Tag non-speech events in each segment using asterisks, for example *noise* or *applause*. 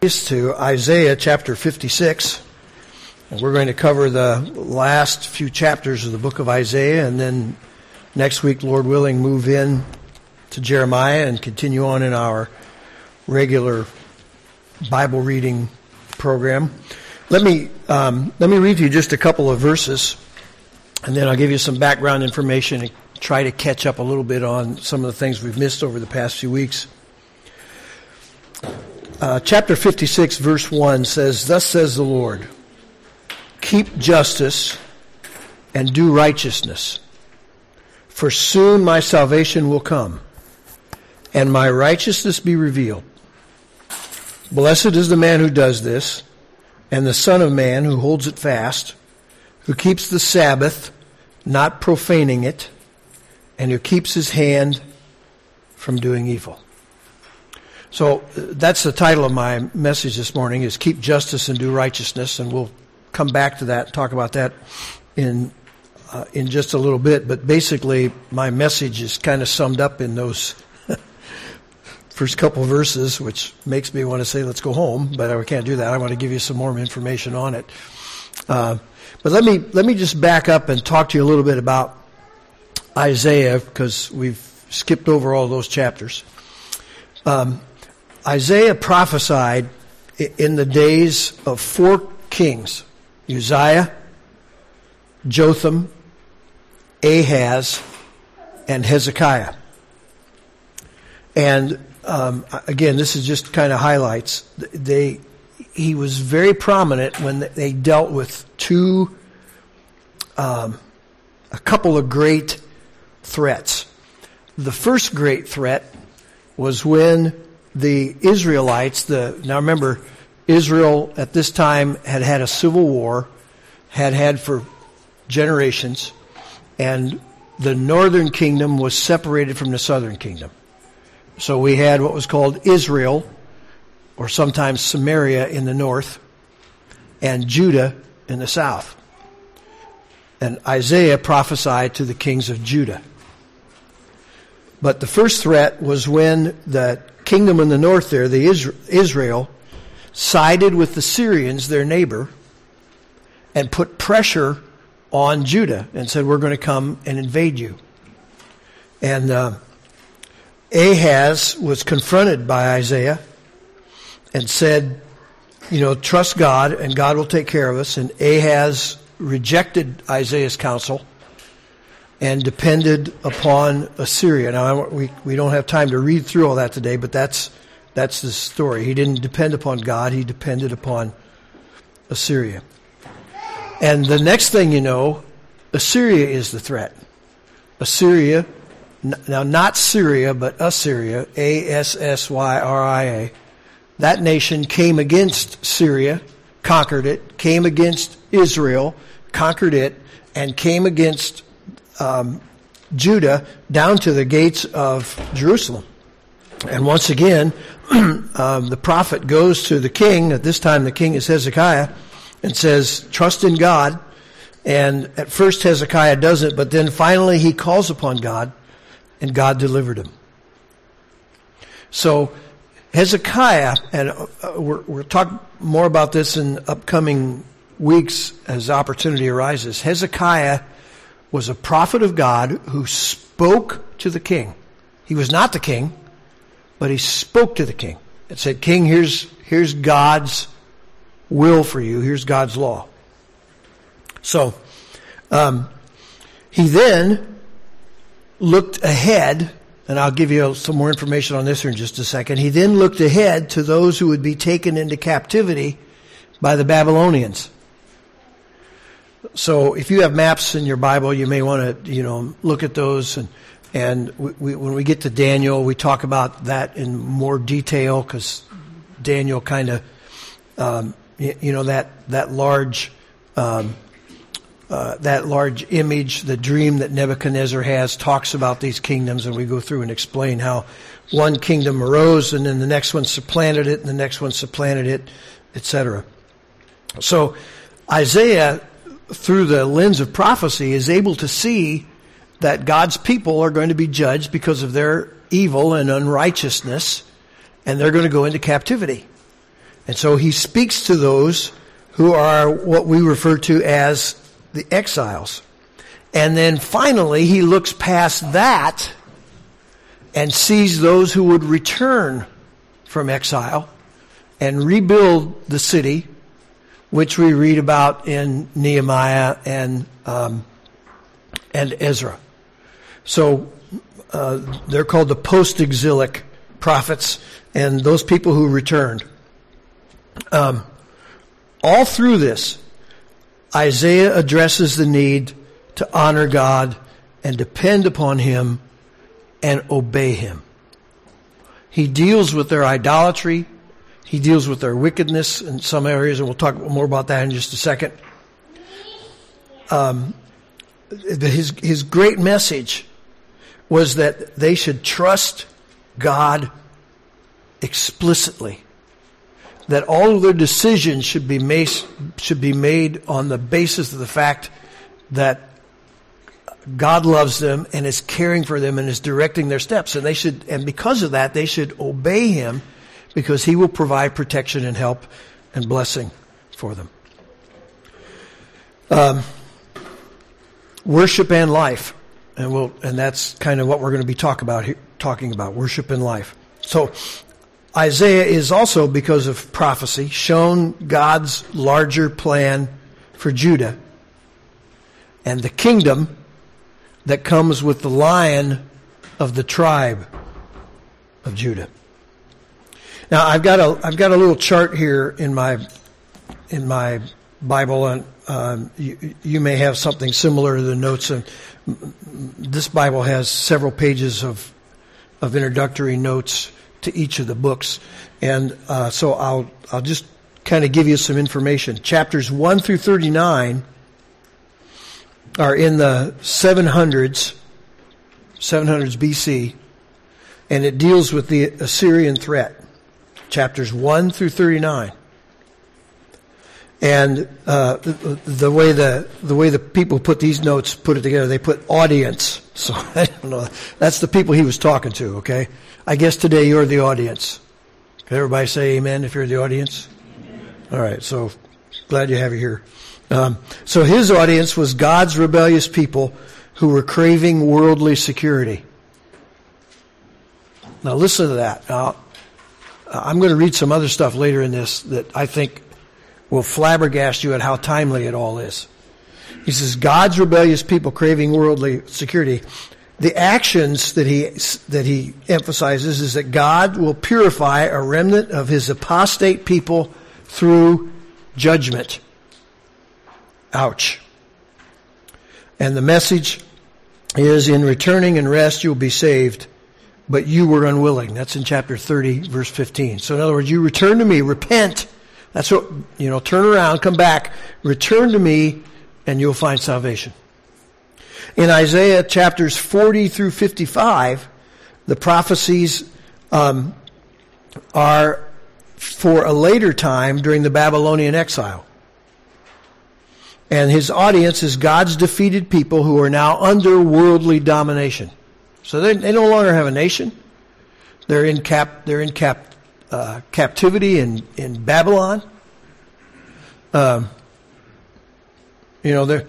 to Isaiah chapter 56. And we're going to cover the last few chapters of the book of Isaiah and then next week, Lord willing, move in to Jeremiah and continue on in our regular Bible reading program. Let me, um, let me read to you just a couple of verses and then I'll give you some background information and try to catch up a little bit on some of the things we've missed over the past few weeks. Uh, chapter 56, verse 1 says, Thus says the Lord, keep justice and do righteousness, for soon my salvation will come, and my righteousness be revealed. Blessed is the man who does this, and the Son of Man who holds it fast, who keeps the Sabbath, not profaning it, and who keeps his hand from doing evil. So uh, that's the title of my message this morning is keep justice and do righteousness and we'll come back to that talk about that in uh, in just a little bit. But basically my message is kind of summed up in those *laughs* first couple verses which makes me want to say let's go home but I can't do that. I want to give you some more information on it. Uh, but let me let me just back up and talk to you a little bit about Isaiah because we've skipped over all those chapters. Um, Isaiah prophesied in the days of four kings Uzziah, Jotham, Ahaz, and Hezekiah. And um, again, this is just kind of highlights. They, he was very prominent when they dealt with two, um, a couple of great threats. The first great threat was when the Israelites, the, now remember, Israel at this time had had a civil war, had had for generations, and the northern kingdom was separated from the southern kingdom. So we had what was called Israel, or sometimes Samaria in the north, and Judah in the south. And Isaiah prophesied to the kings of Judah. But the first threat was when the kingdom in the north there, the Israel, sided with the Syrians, their neighbor, and put pressure on Judah and said, We're going to come and invade you. And uh, Ahaz was confronted by Isaiah and said, You know, trust God and God will take care of us. And Ahaz rejected Isaiah's counsel and depended upon Assyria. Now, we, we don't have time to read through all that today, but that's, that's the story. He didn't depend upon God, he depended upon Assyria. And the next thing you know, Assyria is the threat. Assyria, now not Syria, but Assyria, A-S-S-Y-R-I-A, that nation came against Syria, conquered it, came against Israel, conquered it, and came against um, Judah down to the gates of Jerusalem. And once again, *clears throat* um, the prophet goes to the king, at this time the king is Hezekiah, and says, trust in God. And at first Hezekiah doesn't, but then finally he calls upon God, and God delivered him. So Hezekiah, and uh, we're, we'll talk more about this in upcoming weeks as opportunity arises. Hezekiah was a prophet of God who spoke to the king. He was not the king, but he spoke to the king and said, King, here's, here's God's will for you. Here's God's law. So, um, he then looked ahead, and I'll give you some more information on this in just a second. He then looked ahead to those who would be taken into captivity by the Babylonians. So if you have maps in your Bible, you may want to, you know, look at those. And, and we, we, when we get to Daniel, we talk about that in more detail because Daniel kind of, um, you, you, know, that, that large, um, uh, that large image, the dream that Nebuchadnezzar has, talks about these kingdoms, and we go through and explain how one kingdom arose, and then the next one supplanted it, and the next one supplanted it, etc. So Isaiah through the lens of prophecy, is able to see that God's people are going to be judged because of their evil and unrighteousness, and they're going to go into captivity. And so he speaks to those who are what we refer to as the exiles. And then finally, he looks past that and sees those who would return from exile and rebuild the city, which we read about in Nehemiah and um, and Ezra. So uh, they're called the post-exilic prophets, and those people who returned. Um, all through this, Isaiah addresses the need to honor God and depend upon Him and obey Him. He deals with their idolatry. He deals with their wickedness in some areas, and we'll talk more about that in just a second. Um, his, his great message was that they should trust God explicitly. That all of their decisions should be made, should be made on the basis of the fact that God loves them and is caring for them and is directing their steps. And they should, and because of that, they should obey Him because He will provide protection and help and blessing for them. Um, worship and life, and we'll, and that's kind of what we're going to be talk about here, talking about worship and life. So, Isaiah is also, because of prophecy, shown God's larger plan for Judah and the kingdom that comes with the lion of the tribe of Judah. Now I've got a I've got a little chart here in my in my Bible, and um, you, you, may have something similar to the notes. And this Bible has several pages of of introductory notes to each of the books, and uh, so I'll I'll just kind of give you some information. Chapters one through thirty nine are in the 700s, 700s BC, and it deals with the Assyrian threat, chapters 1 through 39. And uh, the, the, way the the way the people put these notes put it together, they put audience. *laughs* So I don't know. That's the people he was talking to. Okay, I guess today you're the audience. Can everybody say Amen if you're the audience? Amen. All right. So glad you have you here. Um, so his audience was God's rebellious people who were craving worldly security. Now listen to that. Now, Uh, I'm going to read some other stuff later in this that I think will flabbergast you at how timely it all is. He says, God's rebellious people craving worldly security. The actions that he, that he emphasizes is that God will purify a remnant of his apostate people through judgment. Ouch. And the message is in returning and rest you'll be saved, but you were unwilling. That's in chapter 30, verse 15. So in other words, you return to me, repent. That's what, you know, turn around, come back, return to me, and you'll find salvation. In Isaiah chapters 40 through 55, the prophecies um, are for a later time during the Babylonian exile. And his audience is God's defeated people who are now under worldly domination. So they, they no longer have a nation. They're in cap, they're in cap, uh, captivity in, in Babylon. Um, you know, they're,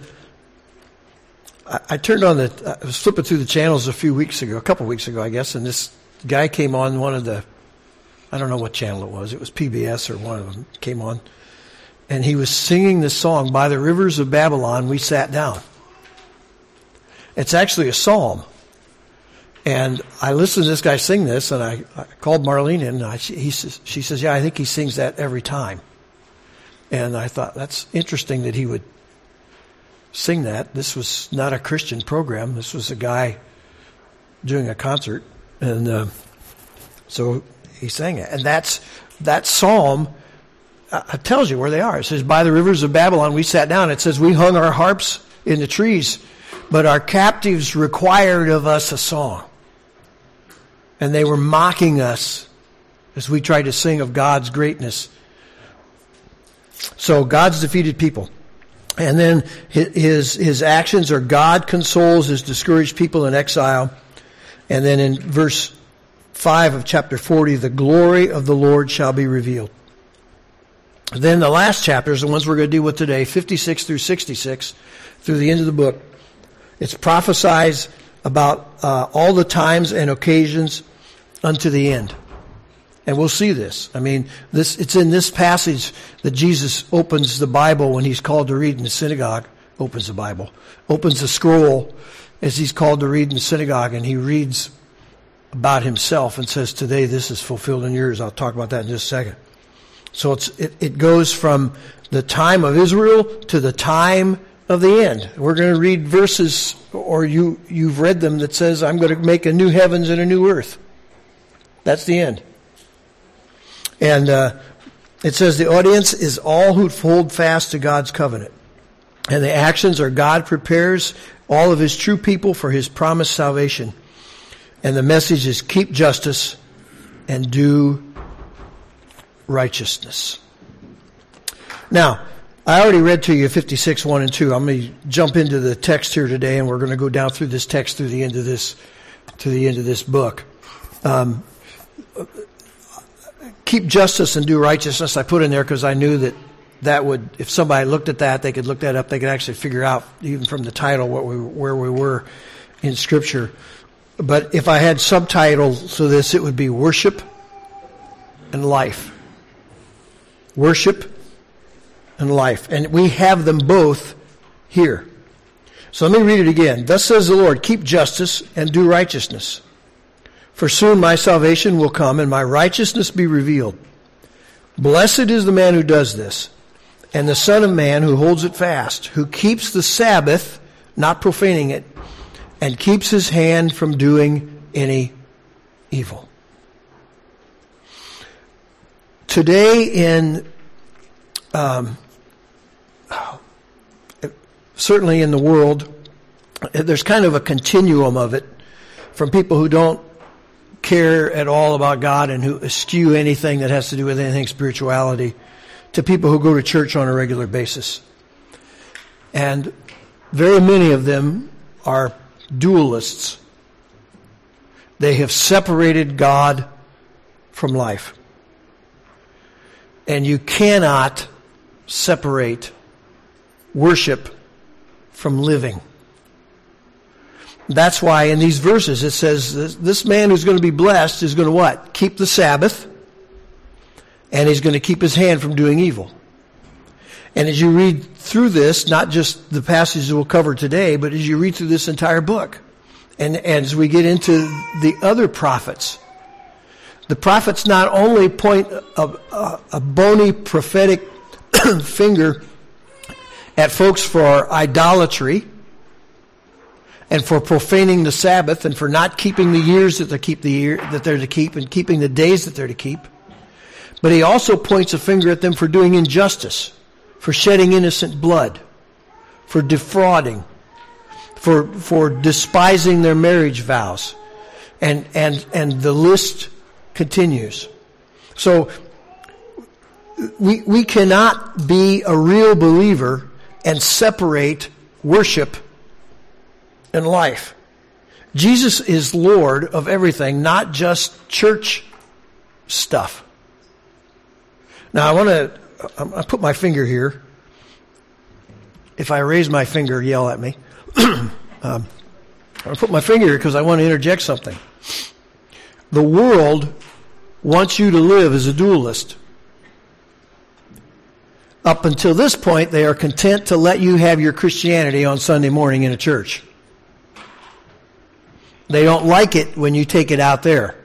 I, I turned on the, I was flipping through the channels a few weeks ago, a couple weeks ago, I guess, and this guy came on one of the, I don't know what channel it was. It was PBS or one of them came on and he was singing this song, By the Rivers of Babylon, we sat down. It's actually a psalm. And I listened to this guy sing this, and I, I called Marlene in, and I, he, she says, Yeah, I think he sings that every time. And I thought, that's interesting that he would sing that. This was not a Christian program, this was a guy doing a concert. And uh, so he sang it. And that's that psalm uh, it tells you where they are. It says, By the rivers of Babylon we sat down. It says, We hung our harps in the trees, but our captives required of us a song. And they were mocking us as we tried to sing of God's greatness. So God's defeated people. And then his, his actions are God consoles his discouraged people in exile. And then in verse 5 of chapter 40, the glory of the Lord shall be revealed. Then the last chapters, the ones we're going to deal with today, 56 through 66, through the end of the book, it's prophesies about uh, all the times and occasions unto the end. And we'll see this. I mean, this, it's in this passage that Jesus opens the Bible when he's called to read in the synagogue, opens the Bible, opens the scroll as he's called to read in the synagogue, and he reads about himself and says, Today this is fulfilled in yours. I'll talk about that in just a second. So it's, it, it goes from the time of Israel to the time of the end. We're going to read verses, or you, you've read them, that says, I'm going to make a new heavens and a new earth. That's the end. And uh, it says the audience is all who hold fast to God's covenant. And the actions are God prepares all of his true people for his promised salvation. And the message is keep justice and do righteousness. Now, I already read to you 56, 1 and 2. I'm going to jump into the text here today and we're going to go down through this text through the end of this, to the end of this book. Um, keep justice and do righteousness. I put in there because I knew that that would, if somebody looked at that, they could look that up. They could actually figure out, even from the title, what we, where we were in Scripture. But if I had subtitles to this, it would be worship and life. Worship and life. And we have them both here. So let me read it again. Thus says the Lord, keep justice and do righteousness. For soon my salvation will come and my righteousness be revealed. Blessed is the man who does this and the Son of Man who holds it fast, who keeps the Sabbath, not profaning it, and keeps his hand from doing any evil. Today in, um, certainly in the world, there's kind of a continuum of it from people who don't care at all about God and who eschew anything that has to do with anything spirituality to people who go to church on a regular basis. And very many of them are dualists. They have separated God from life. And you cannot separate worship from living. That's why in these verses it says this man who's going to be blessed is going to what? Keep the Sabbath and he's going to keep his hand from doing evil. And as you read through this, not just the passages we'll cover today, but as you read through this entire book, and, and as we get into the other prophets, the prophets not only point a, a, a bony prophetic *clears throat* finger at folks for idolatry and for profaning the Sabbath and for not keeping the years that they keep the year that they're to keep and keeping the days that they're to keep. But he also points a finger at them for doing injustice, for shedding innocent blood, for defrauding, for, for despising their marriage vows. And, and, and the list continues. So, we, we cannot be a real believer and separate worship and life. Jesus is Lord of everything, not just church stuff. Now I want to, I put my finger here. If I raise my finger, yell at me. *clears throat* um, I put my finger here because I want to interject something. The world wants you to live as a dualist. Up until this point, they are content to let you have your Christianity on Sunday morning in a church. They don't like it when you take it out there.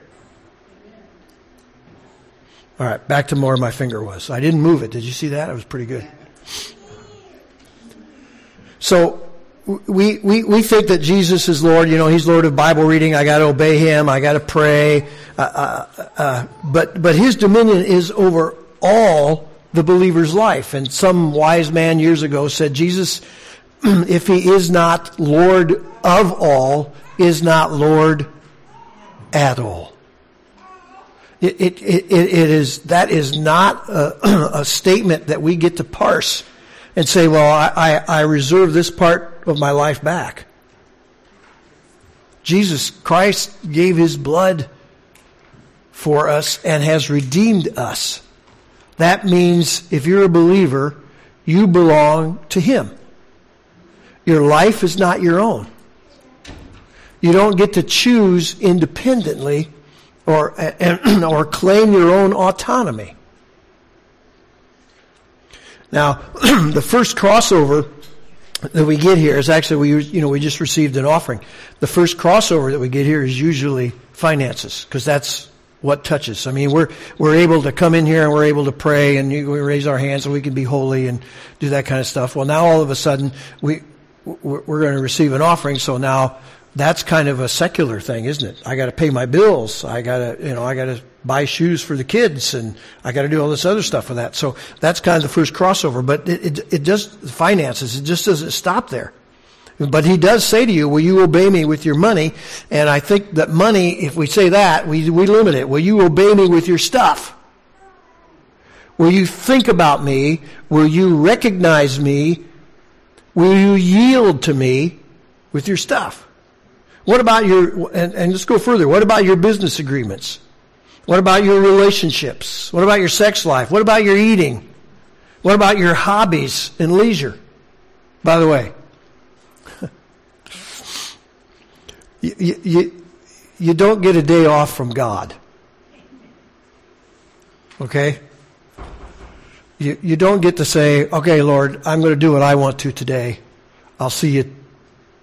All right, back to where my finger was. I didn't move it. Did you see that? It was pretty good. So we, we, we think that Jesus is Lord. You know, He's Lord of Bible reading. I got to obey Him. I got to pray. Uh, uh, uh, but but His dominion is over all the believer's life. And some wise man years ago said, Jesus, *clears throat* if He is not Lord of all, is not Lord at all. It, it, it, it is, that is not a, *clears throat* a, statement that we get to parse and say, well, I, I, I reserve this part of my life back. Jesus Christ gave his blood for us and has redeemed us. That means if you're a believer, you belong to Him. Your life is not your own. You don't get to choose independently or, *clears throat* or claim your own autonomy. Now, *clears throat* the first crossover that we get here is actually we you know we just received an offering. The first crossover that we get here is usually finances because that's what touches. I mean, we're we're able to come in here and we're able to pray and we raise our hands and we can be holy and do that kind of stuff. Well, now all of a sudden we we're going to receive an offering, so now that's kind of a secular thing, isn't it? I got to pay my bills. I got to you know I got to buy shoes for the kids and I got to do all this other stuff for that. So that's kind of the first crossover. But it, it, it just, finances, it just doesn't stop there. But he does say to you, will you obey me with your money? And I think that money, if we say that, we, we limit it. Will you obey me with your stuff? Will you think about me? Will you recognize me? Will you yield to me with your stuff? What about your, and, and let's go further. What about your business agreements? What about your relationships? What about your sex life? What about your eating? What about your hobbies and leisure? By the way, *laughs* you, you, you don't get a day off from God. Okay? You, you don't get to say, okay, Lord, I'm going to do what I want to today. I'll see you,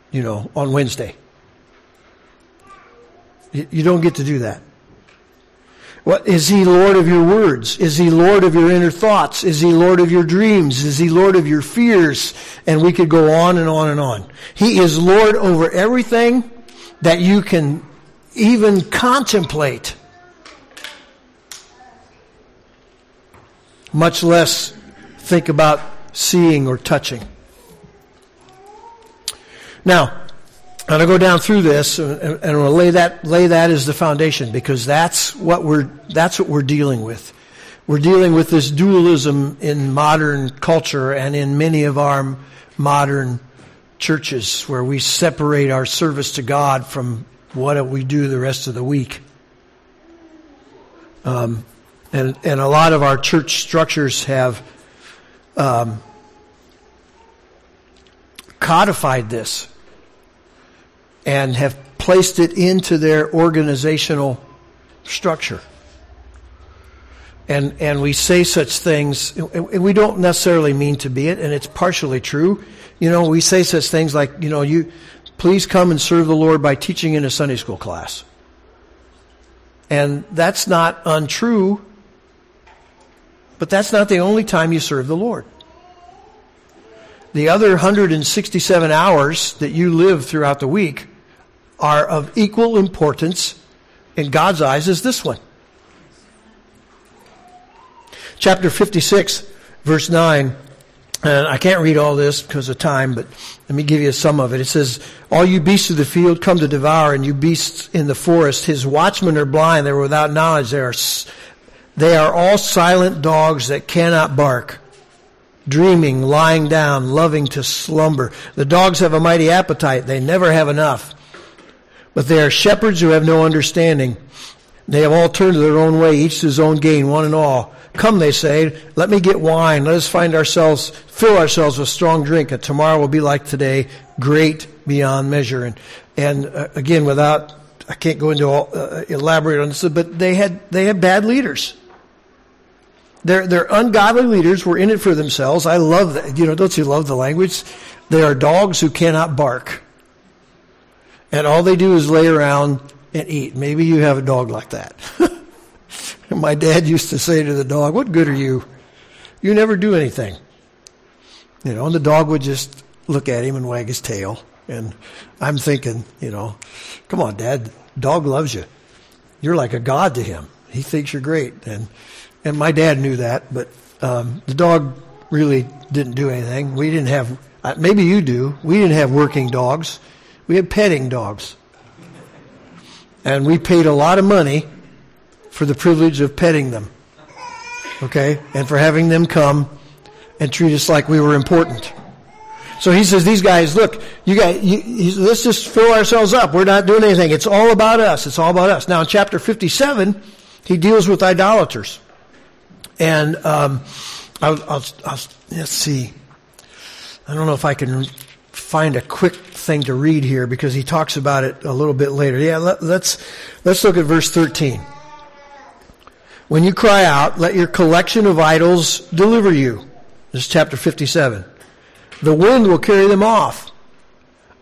you know, on Wednesday. You, don't get to do that. What, is he Lord of your words? Is he Lord of your inner thoughts? Is he Lord of your dreams? Is he Lord of your fears? And we could go on and on and on. He is Lord over everything that you can even contemplate. Much less think about seeing or touching. Now, Going to go down through this and, and we'll lay that, lay that as the foundation because that's what we're, that's what we're dealing with. We're dealing with this dualism in modern culture and in many of our modern churches where we separate our service to God from what we do the rest of the week. Um, and, and a lot of our church structures have um, codified this and have placed it into their organizational structure. And, and we say such things, and we don't necessarily mean to be it, and it's partially true. You know, we say such things like, you know, you, please come and serve the Lord by teaching in a Sunday school class. And that's not untrue, but that's not the only time you serve the Lord. The other 167 hours that you live throughout the week are of equal importance in God's eyes as this one. Chapter 56, verse 9. And I can't read all this because of time, but let me give you some of it. It says, All you beasts of the field come to devour, and you beasts in the forest. His watchmen are blind, they are without knowledge. They are, they are all silent dogs that cannot bark dreaming, lying down, loving to slumber. The dogs have a mighty appetite. They never have enough. But they are shepherds who have no understanding. They have all turned to their own way, each to his own gain, one and all. Come, they say, let me get wine. Let us find ourselves, fill ourselves with strong drink, and tomorrow will be like today, great beyond measure. And, and uh, again, without, I can't go into all, uh, elaborate on this, but they had, they had bad leaders. Their, their ungodly leaders were in it for themselves. I love that. You know, don't you love the language? They are dogs who cannot bark and all they do is lay around and eat. Maybe you have a dog like that. *laughs* My dad used to say to the dog, What good are you? You never do anything. You know, and the dog would just look at him and wag his tail. And I'm thinking, you know, come on, dad, dog loves you. You're like a god to him. He thinks you're great. And, and my dad knew that, but, um, the dog really didn't do anything. We didn't have, uh, maybe you do. We didn't have working dogs. We had petting dogs. And we paid a lot of money for the privilege of petting them. Okay? And for having them come and treat us like we were important. So he says, these guys, look, you guys, let's just fill ourselves up. We're not doing anything. It's all about us. It's all about us. Now in chapter 57, he deals with idolaters. And um, I'll, I'll, I'll, let's see. I don't know if I can find a quick thing to read here because he talks about it a little bit later. Yeah, let, let's let's look at verse 13. When you cry out, let your collection of idols deliver you. This is chapter 57. The wind will carry them off.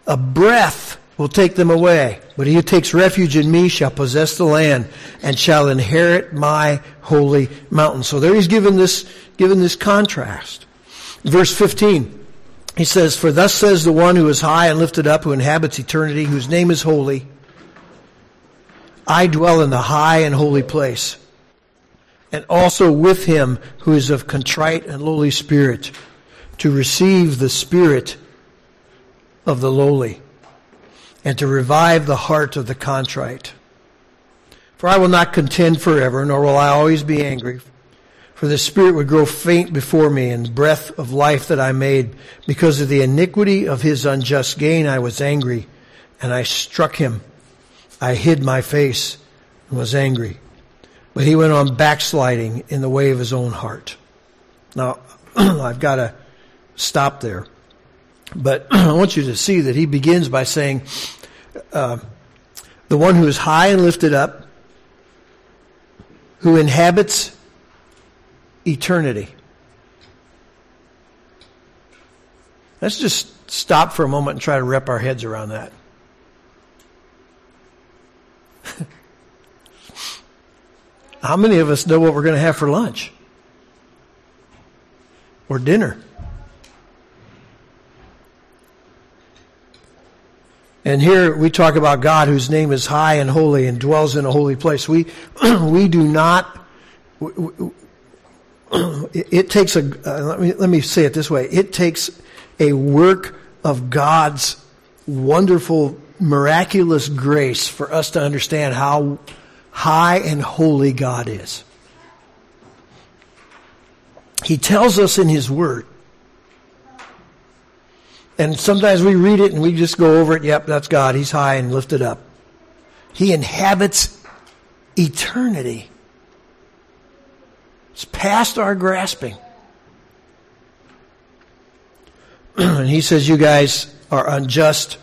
A breath will take them away. But he who takes refuge in me shall possess the land and shall inherit my holy mountain. So there he's given this, given this contrast. Verse 15. He says, For thus says the one who is high and lifted up, who inhabits eternity, whose name is holy. I dwell in the high and holy place, and also with him who is of contrite and lowly spirit, to receive the spirit of the lowly, and to revive the heart of the contrite. For I will not contend forever, nor will I always be angry. For the spirit would grow faint before me, and the breath of life that I made. Because of the iniquity of his unjust gain, I was angry, and I struck him. I hid my face and was angry. But he went on backsliding in the way of his own heart. Now, *clears throat* I've got to stop there. But *clears throat* I want you to see that he begins by saying, uh, the one who is high and lifted up, who inhabits eternity. Let's just stop for a moment and try to wrap our heads around that. *laughs* How many of us know what we're going to have for lunch? Or dinner? And here we talk about God whose name is high and holy and dwells in a holy place. We, *clears throat* we do not, *clears throat* it takes a, uh, let, me, let me say it this way. It takes a work of God's wonderful, miraculous grace for us to understand how high and holy God is. He tells us in His Word. And sometimes we read it and we just go over it. Yep, that's God. He's high and lifted up. He inhabits eternity. It's past our grasping. *clears throat* and he says, You guys are unjust,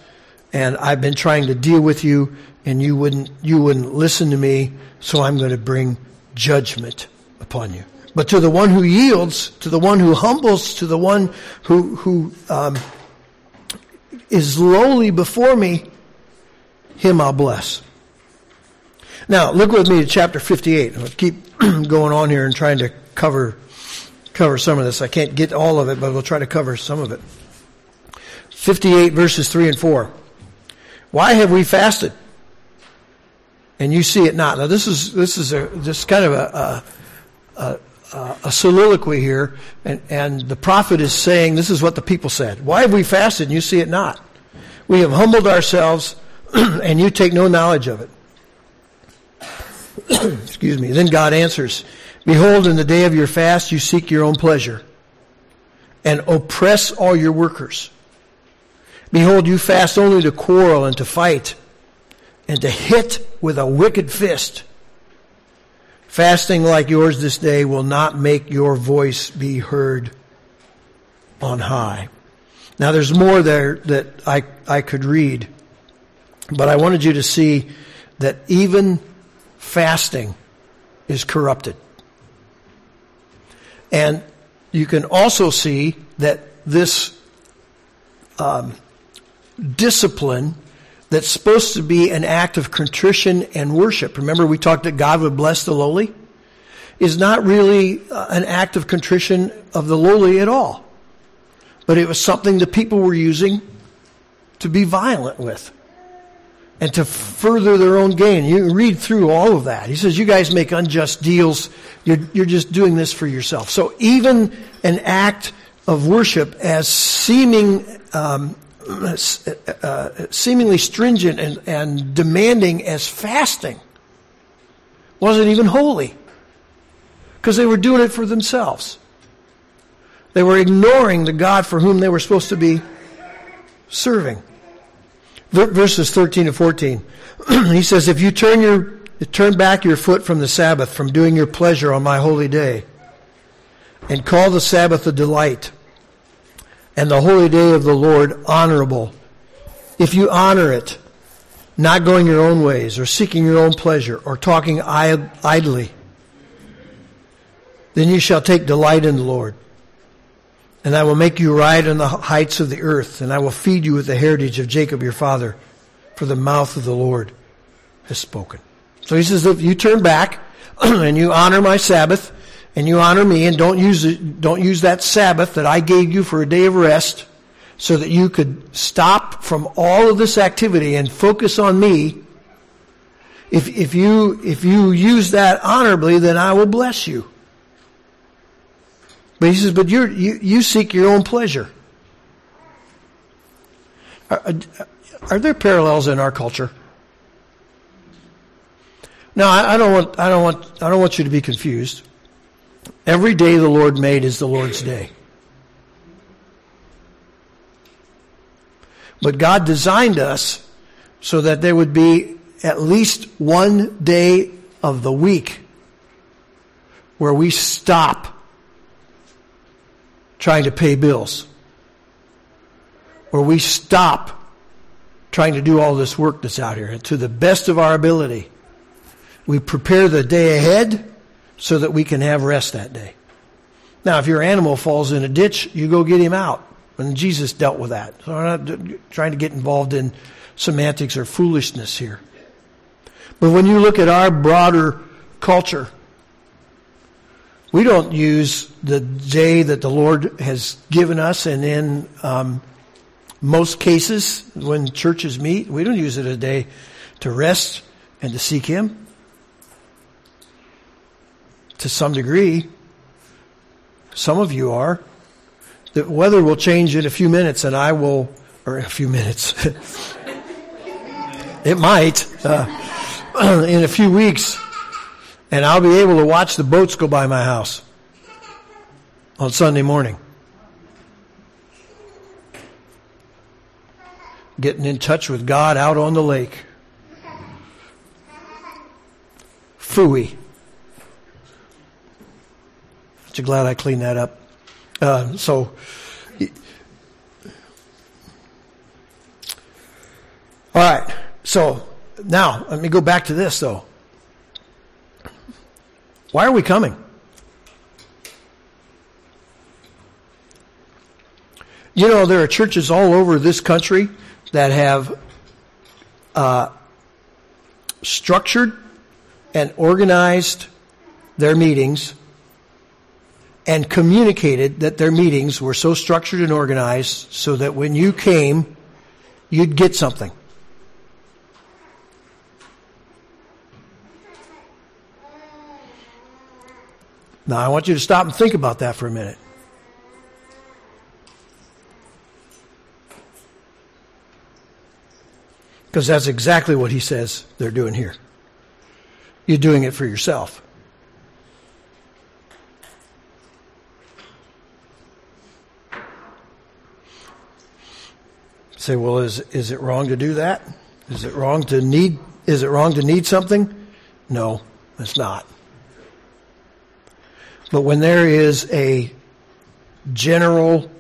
and I've been trying to deal with you, and you wouldn't, you wouldn't listen to me, so I'm going to bring judgment upon you. But to the one who yields, to the one who humbles, to the one who, who um, is lowly before me, him I'll bless. Now, look with me to chapter 58. I'll keep *clears throat* going on here and trying to cover, cover some of this. I can't get all of it, but we'll try to cover some of it. 58 verses 3 and 4. Why have we fasted? And you see it not. Now this is, this is a, this kind of a, a, a, a soliloquy here, and, and the prophet is saying, this is what the people said. Why have we fasted and you see it not? We have humbled ourselves, *clears throat* and you take no knowledge of it. *coughs* Excuse me. Then God answers, Behold, in the day of your fast you seek your own pleasure and oppress all your workers. Behold, you fast only to quarrel and to fight and to hit with a wicked fist. Fasting like yours this day will not make your voice be heard on high. Now there's more there that I, I could read, but I wanted you to see that even fasting is corrupted. And you can also see that this um, discipline that's supposed to be an act of contrition and worship. Remember, we talked that God would bless the lowly? Is not really uh, an act of contrition of the lowly at all. But it was something the people were using to be violent with and to further their own gain. You read through all of that. He says, you guys make unjust deals. You're, you're just doing this for yourself. So even an act of worship as seeming, um, uh, seemingly stringent and, and demanding as fasting wasn't even holy because they were doing it for themselves. They were ignoring the God for whom they were supposed to be serving verses 13 to 14. *clears throat* he says, if you turn your, turn back your foot from the Sabbath, from doing your pleasure on my holy day, and call the Sabbath a delight and the holy day of the Lord honorable. If you honor it, not going your own ways or seeking your own pleasure or talking idly, then you shall take delight in the Lord. And I will make you ride on the heights of the earth, and I will feed you with the heritage of Jacob your father, for the mouth of the Lord has spoken. So he says, if you turn back *clears throat* and you honor my Sabbath, and you honor me, and don't use don't use that Sabbath that I gave you for a day of rest, so that you could stop from all of this activity and focus on me. If, if you, if you use that honorably, then I will bless you. But he says, but you you, seek your own pleasure. Are, are, there parallels in our culture? Now, I, I don't want, I don't want, I don't want you to be confused. Every day the Lord made is the Lord's day. But God designed us so that there would be at least one day of the week where we stop trying to pay bills, where we stop trying to do all this work that's out here. To the best of our ability, we prepare the day ahead so that we can have rest that day. Now, if your animal falls in a ditch, you go get him out. And Jesus dealt with that. So I'm not trying to get involved in semantics or foolishness here. But when you look at our broader culture, we don't use the day that the Lord has given us, and in um, most cases, when churches meet, we don't use it a day to rest and to seek Him. To some degree, some of you are. The weather will change in a few minutes, and I will, or in a few minutes. *laughs* it might, uh, *clears throat* in a few weeks, and I'll be able to watch the boats go by my house on Sunday morning. Getting in touch with God out on the lake. Fooey. Aren't glad I cleaned that up? Uh, so, all right. So now let me go back to this though. Why are we coming? You know, there are churches all over this country that have uh, structured and organized their meetings and communicated that their meetings were so structured and organized so that when you came, you'd get something. Now, I want you to stop and think about that for a minute. Because that's exactly what he says they're doing here. You're doing it for yourself. Say, well, is is it wrong to do that? Is it wrong to need? Is it wrong to need something? No, it's not. But when there is a general,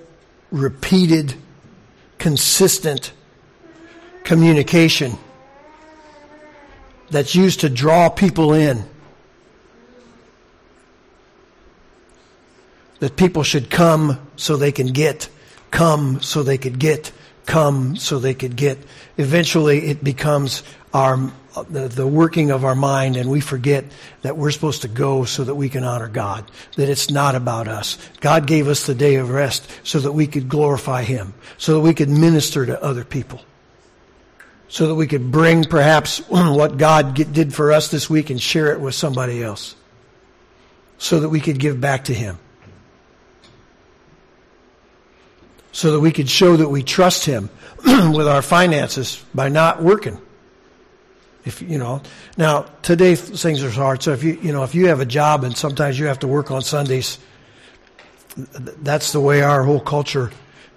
repeated, consistent communication that's used to draw people in, that people should come so they can get, come so they could get, come so they could get. Eventually, it becomes our the, the working of our mind, and we forget that we're supposed to go so that we can honor God. That it's not about us. God gave us the day of rest so that we could glorify Him, so that we could minister to other people, so that we could bring perhaps *clears throat* what God did for us this week and share it with somebody else, so that we could give back to Him so that we could show that we trust Him *clears throat* with our finances by not working. If you know, now today things are hard. So if you you know if you have a job and sometimes you have to work on Sundays, that's the way our whole culture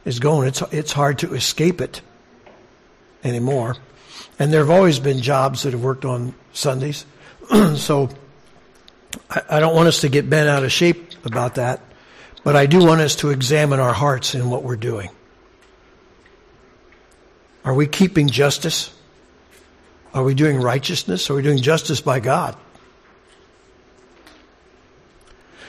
is going. It's it's hard to escape it anymore. And there have always been jobs that have worked on Sundays. *clears throat* so I, I don't want us to get bent out of shape about that. But I do want us to examine our hearts in what we're doing. Are we keeping justice? Are we doing righteousness? Are we doing justice by God?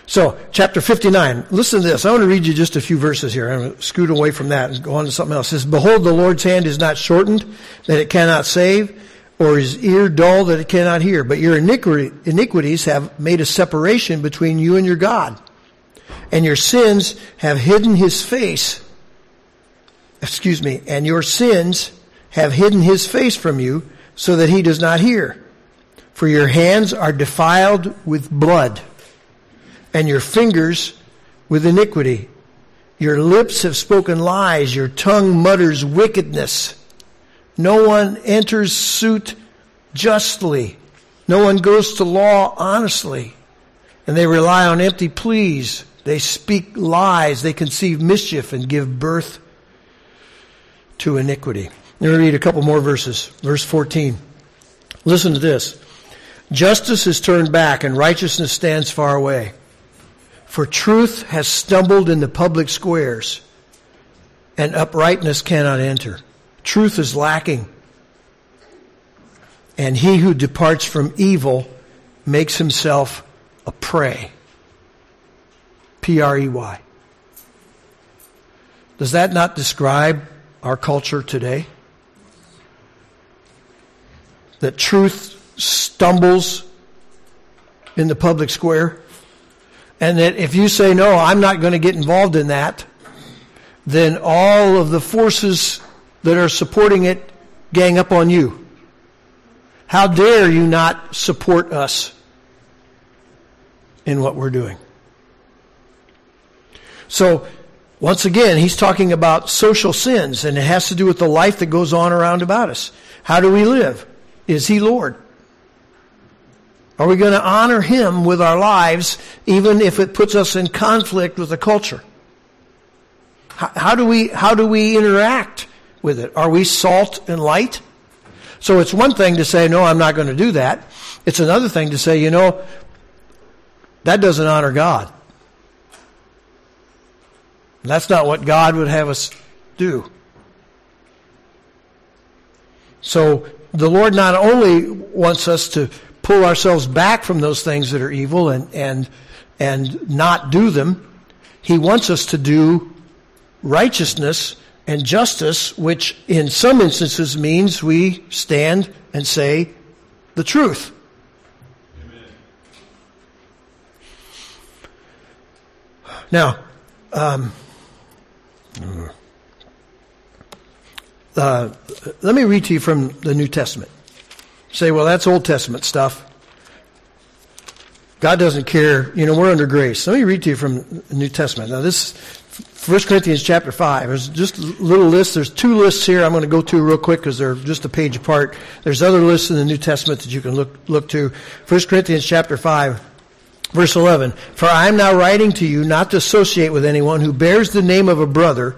So, chapter 59. Listen to this. I want to read you just a few verses here. I'm going to scoot away from that and go on to something else. It says, Behold, the Lord's hand is not shortened, that it cannot save, or his ear dull, that it cannot hear. But your iniquities have made a separation between you and your God. And your sins have hidden his face. Excuse me. And your sins have hidden his face from you, so that he does not hear. For your hands are defiled with blood and your fingers with iniquity. Your lips have spoken lies. Your tongue mutters wickedness. No one enters suit justly. No one goes to law honestly. And they rely on empty pleas. They speak lies. They conceive mischief and give birth to iniquity. Let me read a couple more verses. Verse 14. Listen to this. Justice is turned back and righteousness stands far away. For truth has stumbled in the public squares, and uprightness cannot enter. Truth is lacking. And he who departs from evil makes himself a prey. P R E Y. Does that not describe our culture today? That truth stumbles in the public square? And that if you say, no, I'm not going to get involved in that, then all of the forces that are supporting it gang up on you. How dare you not support us in what we're doing? So, once again, he's talking about social sins, and it has to do with the life that goes on around about us. How do we live? Is he Lord? Are we going to honor Him with our lives, even if it puts us in conflict with the culture? How, do we, how do we interact with it? Are we salt and light? So it's one thing to say, no, I'm not going to do that. It's another thing to say, you know, that doesn't honor God. That's not what God would have us do. So the Lord not only wants us to pull ourselves back from those things that are evil and, and, and not do them. He wants us to do righteousness and justice, which in some instances means we stand and say the truth. Amen. Now, um, uh, let me read to you from the New Testament say, well, that's Old Testament stuff. God doesn't care. You know, we're under grace. Let me read to you from the New Testament. Now, this 1 Corinthians chapter 5. There's just a little list. There's two lists here I'm going to go to real quick because they're just a page apart. There's other lists in the New Testament that you can look, look to. 1 Corinthians chapter 5, verse 11. For I am now writing to you not to associate with anyone who bears the name of a brother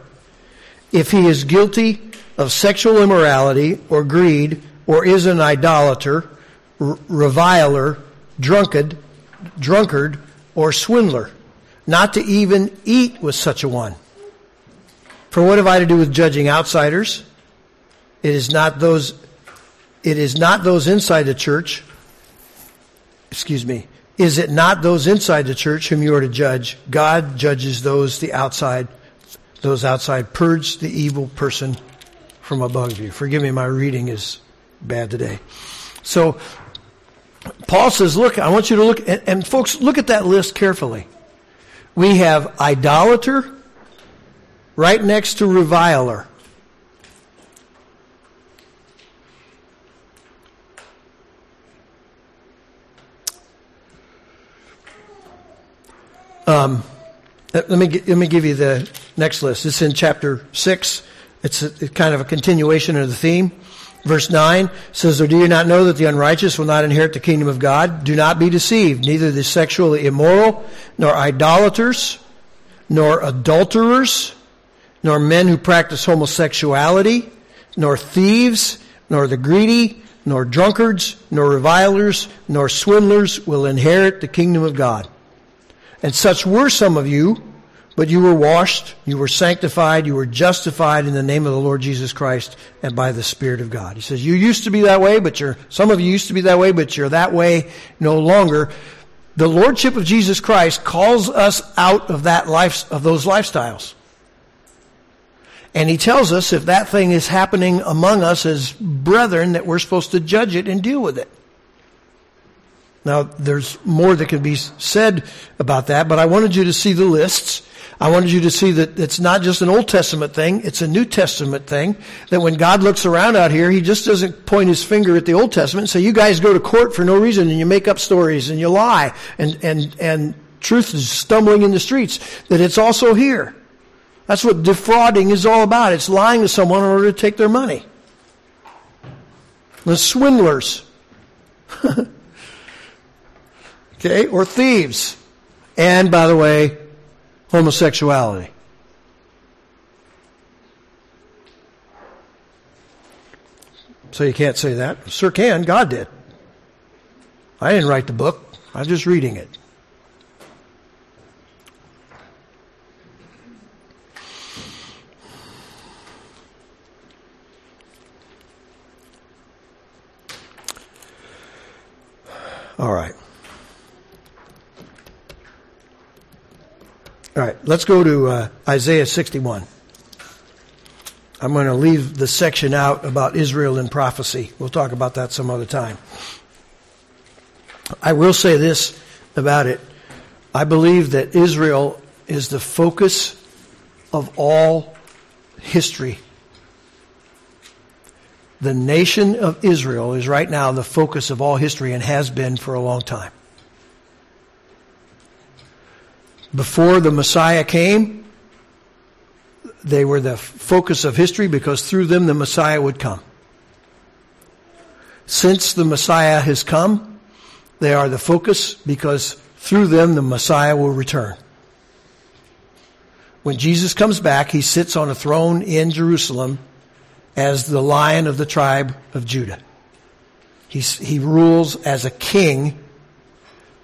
if he is guilty of sexual immorality or greed or is an idolater, reviler, drunkard, drunkard, or swindler, not to even eat with such a one. For what have I to do with judging outsiders? It is not those it is not those inside the church. Excuse me. Is it not those inside the church whom you are to judge? God judges those the outside those outside. Purge the evil person from above you. Forgive me, my reading is bad today. So Paul says, look, I want you to look, and, and folks, look at that list carefully. We have idolater right next to reviler. Um, let me let me give you the next list. It's in chapter six. It's, a, it's kind of a continuation of the theme. Verse 9 says, Or do you not know that the unrighteous will not inherit the kingdom of God? Do not be deceived. Neither the sexually immoral, nor idolaters, nor adulterers, nor men who practice homosexuality, nor thieves, nor the greedy, nor drunkards, nor revilers, nor swindlers will inherit the kingdom of God. And such were some of you, But you were washed, you were sanctified, you were justified in the name of the Lord Jesus Christ and by the Spirit of God. He says, you used to be that way, but you're, some of you used to be that way, but you're that way no longer. The Lordship of Jesus Christ calls us out of that life, of those lifestyles. And he tells us if that thing is happening among us as brethren that we're supposed to judge it and deal with it. Now, there's more that can be said about that, but I wanted you to see the lists I wanted you to see that it's not just an Old Testament thing, it's a New Testament thing. That when God looks around out here, He just doesn't point His finger at the Old Testament and say, you guys go to court for no reason and you make up stories and you lie and, and, and truth is stumbling in the streets. That it's also here. That's what defrauding is all about. It's lying to someone in order to take their money. The swindlers. *laughs* okay, or thieves. And by the way, homosexuality. So you can't say that. Sir can. God did. I didn't write the book. I'm just reading it. All right. All right, let's go to uh, Isaiah 61. I'm going to leave the section out about Israel and prophecy. We'll talk about that some other time. I will say this about it. I believe that Israel is the focus of all history. The nation of Israel is right now the focus of all history and has been for a long time. Before the Messiah came, they were the focus of history because through them the Messiah would come. Since the Messiah has come, they are the focus because through them the Messiah will return. When Jesus comes back, he sits on a throne in Jerusalem as the lion of the tribe of Judah. He's, he rules as a king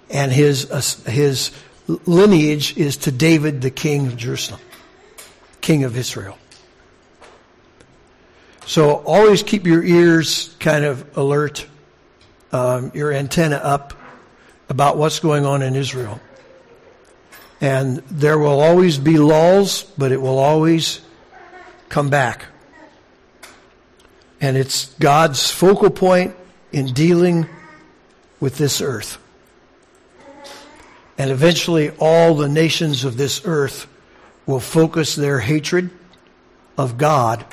and his, his lineage is to David, the king of Jerusalem, king of Israel. So always keep your ears kind of alert, um, your antenna up about what's going on in Israel. And there will always be lulls, but it will always come back. And it's God's focal point in dealing with this earth. And eventually all the nations of this earth will focus their hatred of God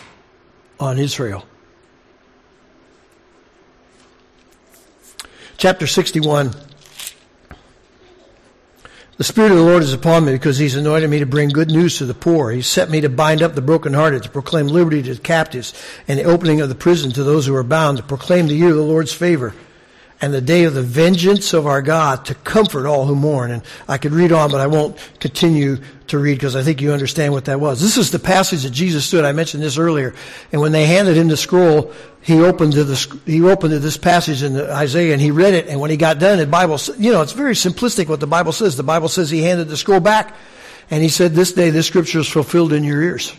on Israel. Chapter 61. The Spirit of the Lord is upon me because He's anointed me to bring good news to the poor. He's set me to bind up the brokenhearted, to proclaim liberty to the captives, and the opening of the prison to those who are bound, to proclaim the year of the Lord's favor and the day of the vengeance of our God to comfort all who mourn. And I could read on, but I won't continue to read because I think you understand what that was. This is the passage that Jesus stood. I mentioned this earlier. And when they handed him the scroll, he opened to the, he opened to this passage in Isaiah and he read it. And when he got done, the Bible, you know, it's very simplistic what the Bible says. The Bible says he handed the scroll back and he said, this day this scripture is fulfilled in your ears.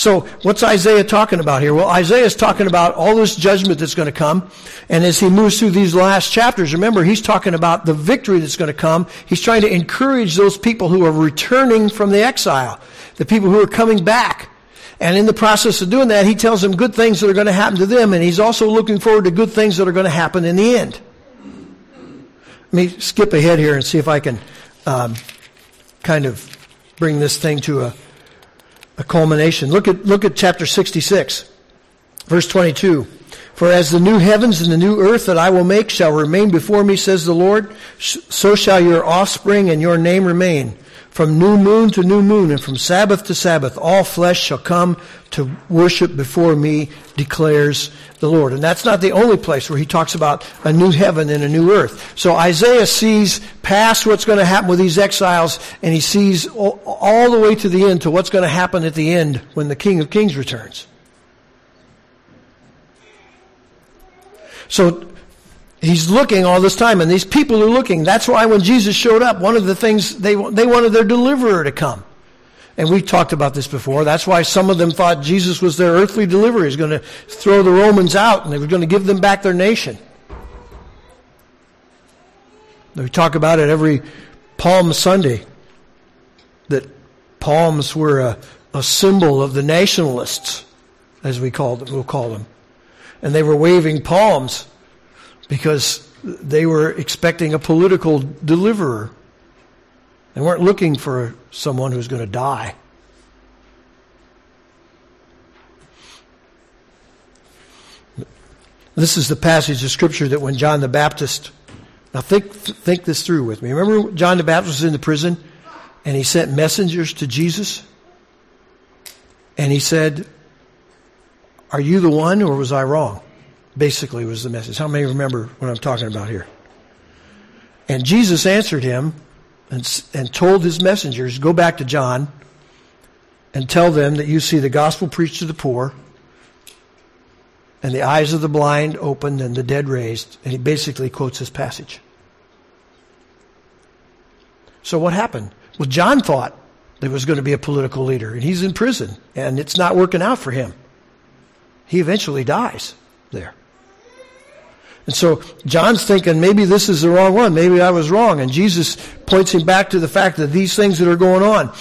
So what's Isaiah talking about here? Well, Isaiah is talking about all this judgment that's going to come. And as he moves through these last chapters, remember, he's talking about the victory that's going to come. He's trying to encourage those people who are returning from the exile, the people who are coming back. And in the process of doing that, he tells them good things that are going to happen to them. And he's also looking forward to good things that are going to happen in the end. Let me skip ahead here and see if I can um, kind of bring this thing to a a culmination. Look at, look at chapter 66, verse 22. For as the new heavens and the new earth that I will make shall remain before me, says the Lord, so shall your offspring and your name remain. From new moon to new moon and from Sabbath to Sabbath, all flesh shall come to worship before me, declares the Lord. And that's not the only place where he talks about a new heaven and a new earth. So Isaiah sees past what's going to happen with these exiles and he sees all the way to the end to what's going to happen at the end when the King of Kings returns. So He's looking all this time, and these people are looking. That's why when Jesus showed up, one of the things they, they wanted their deliverer to come. And we talked about this before. That's why some of them thought Jesus was their earthly deliverer. He's going to throw the Romans out and they were going to give them back their nation. We talk about it every Palm Sunday that palms were a, a symbol of the nationalists, as we call them, we'll call them. And they were waving palms because they were expecting a political deliverer. They weren't looking for someone who's going to die. This is the passage of Scripture that when John the Baptist, now think, think this through with me. Remember John the Baptist was in the prison and he sent messengers to Jesus? And he said, Are you the one or was I wrong? Basically was the message. How many remember what I'm talking about here? And Jesus answered him and, and told his messengers, Go back to John and tell them that you see the gospel preached to the poor and the eyes of the blind opened and the dead raised. And he basically quotes this passage. So what happened? Well, John thought there was going to be a political leader, and he's in prison, and it's not working out for him. He eventually dies there. And so John's thinking, maybe this is the wrong one. Maybe I was wrong. And Jesus points him back to the fact that these things that are going on,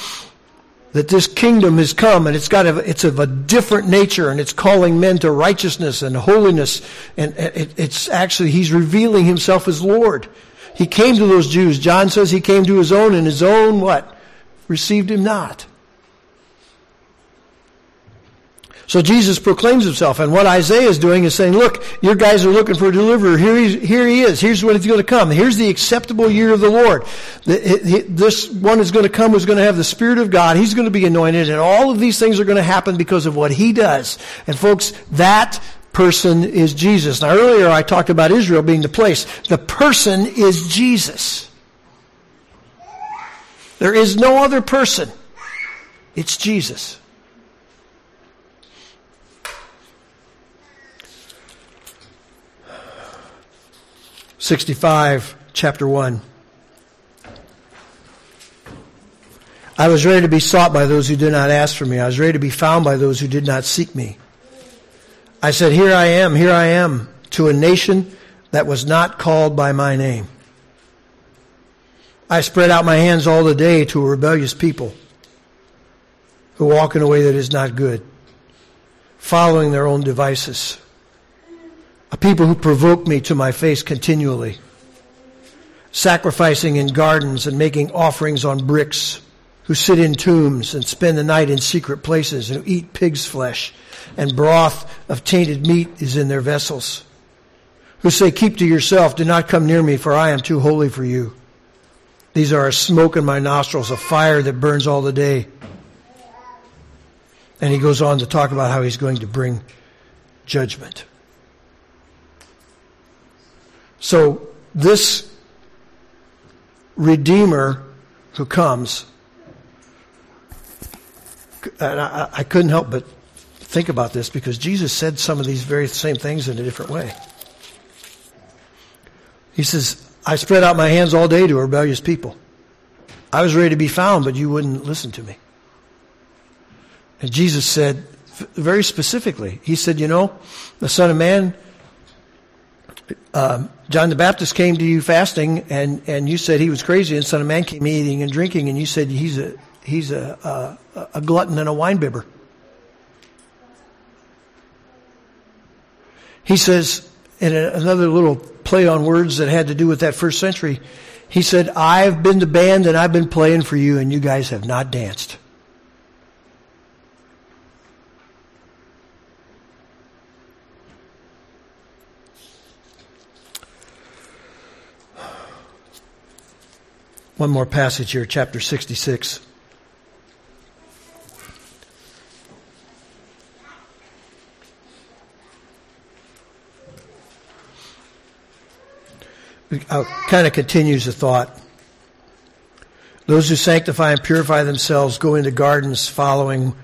that this kingdom has come and it's got a, it's of a different nature and it's calling men to righteousness and holiness. And it's actually, he's revealing himself as Lord. He came to those Jews. John says he came to his own and his own what? Received him not. So Jesus proclaims himself. And what Isaiah is doing is saying, look, your guys are looking for a deliverer. Here, here he is. Here's when he's going to come. Here's the acceptable year of the Lord. This one is going to come who's going to have the Spirit of God. He's going to be anointed. And all of these things are going to happen because of what he does. And folks, that person is Jesus. Now earlier I talked about Israel being the place. The person is Jesus. There is no other person. It's Jesus. 65, chapter 1. I was ready to be sought by those who did not ask for me. I was ready to be found by those who did not seek me. I said, Here I am, here I am, to a nation that was not called by my name. I spread out my hands all the day to a rebellious people who walk in a way that is not good, following their own devices a people who provoke me to my face continually, sacrificing in gardens and making offerings on bricks, who sit in tombs and spend the night in secret places, and who eat pig's flesh, and broth of tainted meat is in their vessels, who say, Keep to yourself, do not come near me, for I am too holy for you. These are a smoke in my nostrils, a fire that burns all the day. And he goes on to talk about how he's going to bring judgment. So this Redeemer who comes, and I, I couldn't help but think about this because Jesus said some of these very same things in a different way. He says, I spread out my hands all day to a rebellious people. I was ready to be found, but you wouldn't listen to me. And Jesus said, very specifically, He said, You know, the Son of Man um, John the Baptist came to you fasting, and, and you said he was crazy, and Son of Man came eating and drinking, and you said he's a he's a a, a glutton and a winebibber. He says in another little play on words that had to do with that first century, he said, "I've been the band and I've been playing for you, and you guys have not danced." One more passage here, chapter 66. Uh, kind of continues the thought. Those who sanctify and purify themselves go into gardens following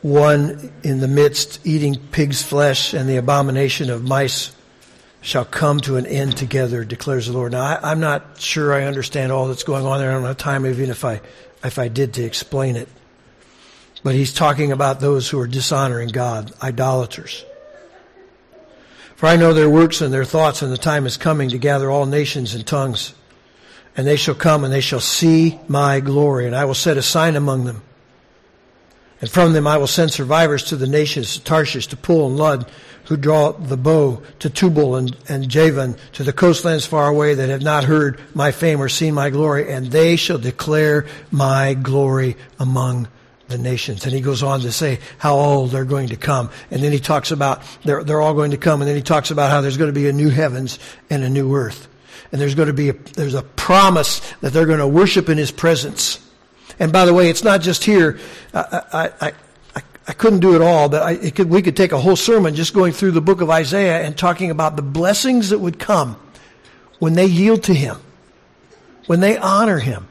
one in the midst, eating pig's flesh and the abomination of mice shall come to an end together, declares the Lord. Now, I, am not sure I understand all that's going on there. I don't have time, even if I, if I did, to explain it. But he's talking about those who are dishonoring God, idolaters. For I know their works and their thoughts, and the time is coming to gather all nations and tongues. And they shall come and they shall see my glory, and I will set a sign among them. And from them I will send survivors to the nations, to Tarshish, to Pul and Lud, who draw the bow, to Tubal and, and Javan, to the coastlands far away that have not heard my fame or seen my glory, and they shall declare my glory among the nations. And he goes on to say how all they're going to come. And then he talks about they're, they're all going to come. And then he talks about how there's going to be a new heavens and a new earth. And there's going to be a, there's a promise that they're going to worship in his presence. And by the way, it's not just here. I, I, I, I couldn't do it all, but I, it could, we could take a whole sermon just going through the book of Isaiah and talking about the blessings that would come when they yield to him, when they honor him,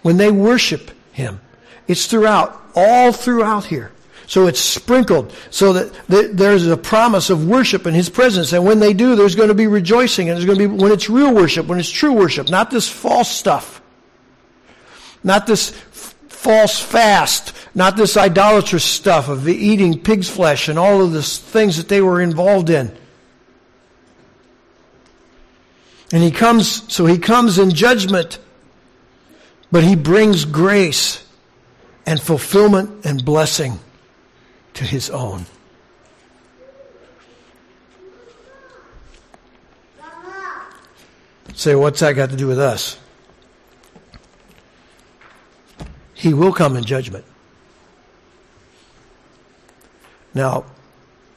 when they worship him. It's throughout, all throughout here. So it's sprinkled so that there's a promise of worship in His presence. And when they do, there's going to be rejoicing. And there's going to be, when it's real worship, when it's true worship, not this false stuff. Not this f- false fast, not this idolatrous stuff of eating pig's flesh and all of the things that they were involved in. And he comes, so he comes in judgment, but he brings grace and fulfillment and blessing to his own. Say, what's that got to do with us? He will come in judgment. Now,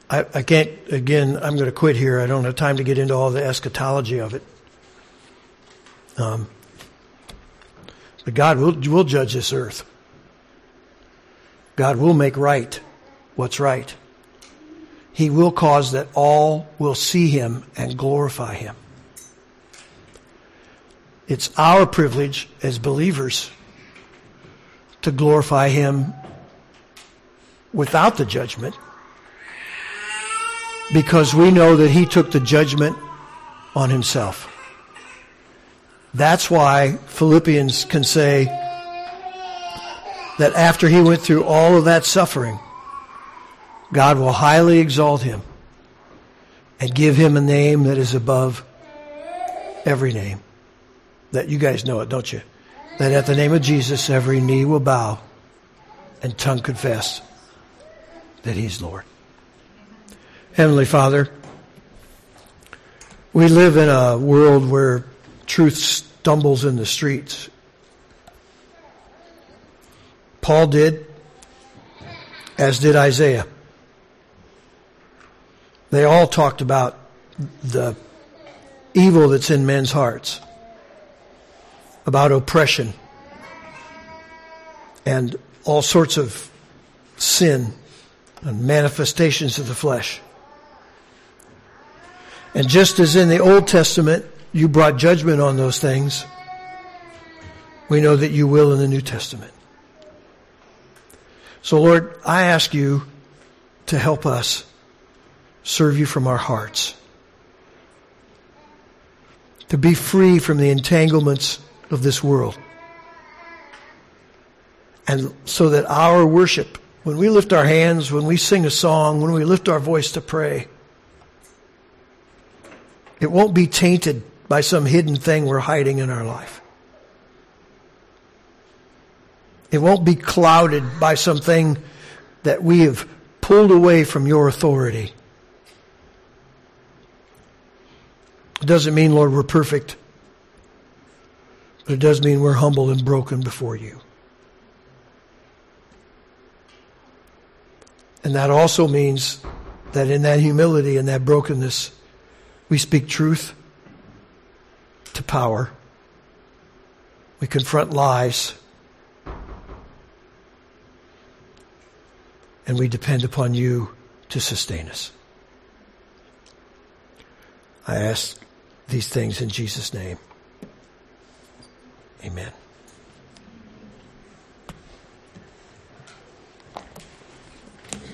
I, I can't, again, I'm going to quit here. I don't have time to get into all the eschatology of it. Um, but God will, will judge this earth. God will make right what's right. He will cause that all will see him and glorify him. It's our privilege as believers to glorify him without the judgment because we know that he took the judgment on himself. That's why Philippians can say, that after he went through all of that suffering, God will highly exalt him and give him a name that is above every name. That you guys know it, don't you? That at the name of Jesus, every knee will bow and tongue confess that he's Lord. Heavenly Father, we live in a world where truth stumbles in the streets Paul did, as did Isaiah. They all talked about the evil that's in men's hearts, about oppression, and all sorts of sin and manifestations of the flesh. And just as in the Old Testament, you brought judgment on those things, we know that you will in the New Testament. So, Lord, I ask you to help us serve you from our hearts, to be free from the entanglements of this world. And so that our worship, when we lift our hands, when we sing a song, when we lift our voice to pray, it won't be tainted by some hidden thing we're hiding in our life. It won't be clouded by something that we have pulled away from your authority. It doesn't mean, Lord, we're perfect, but it does mean we're humble and broken before you. And that also means that in that humility and that brokenness, we speak truth to power. We confront lies and we depend upon you to sustain us. I ask these things in Jesus' name. Amen.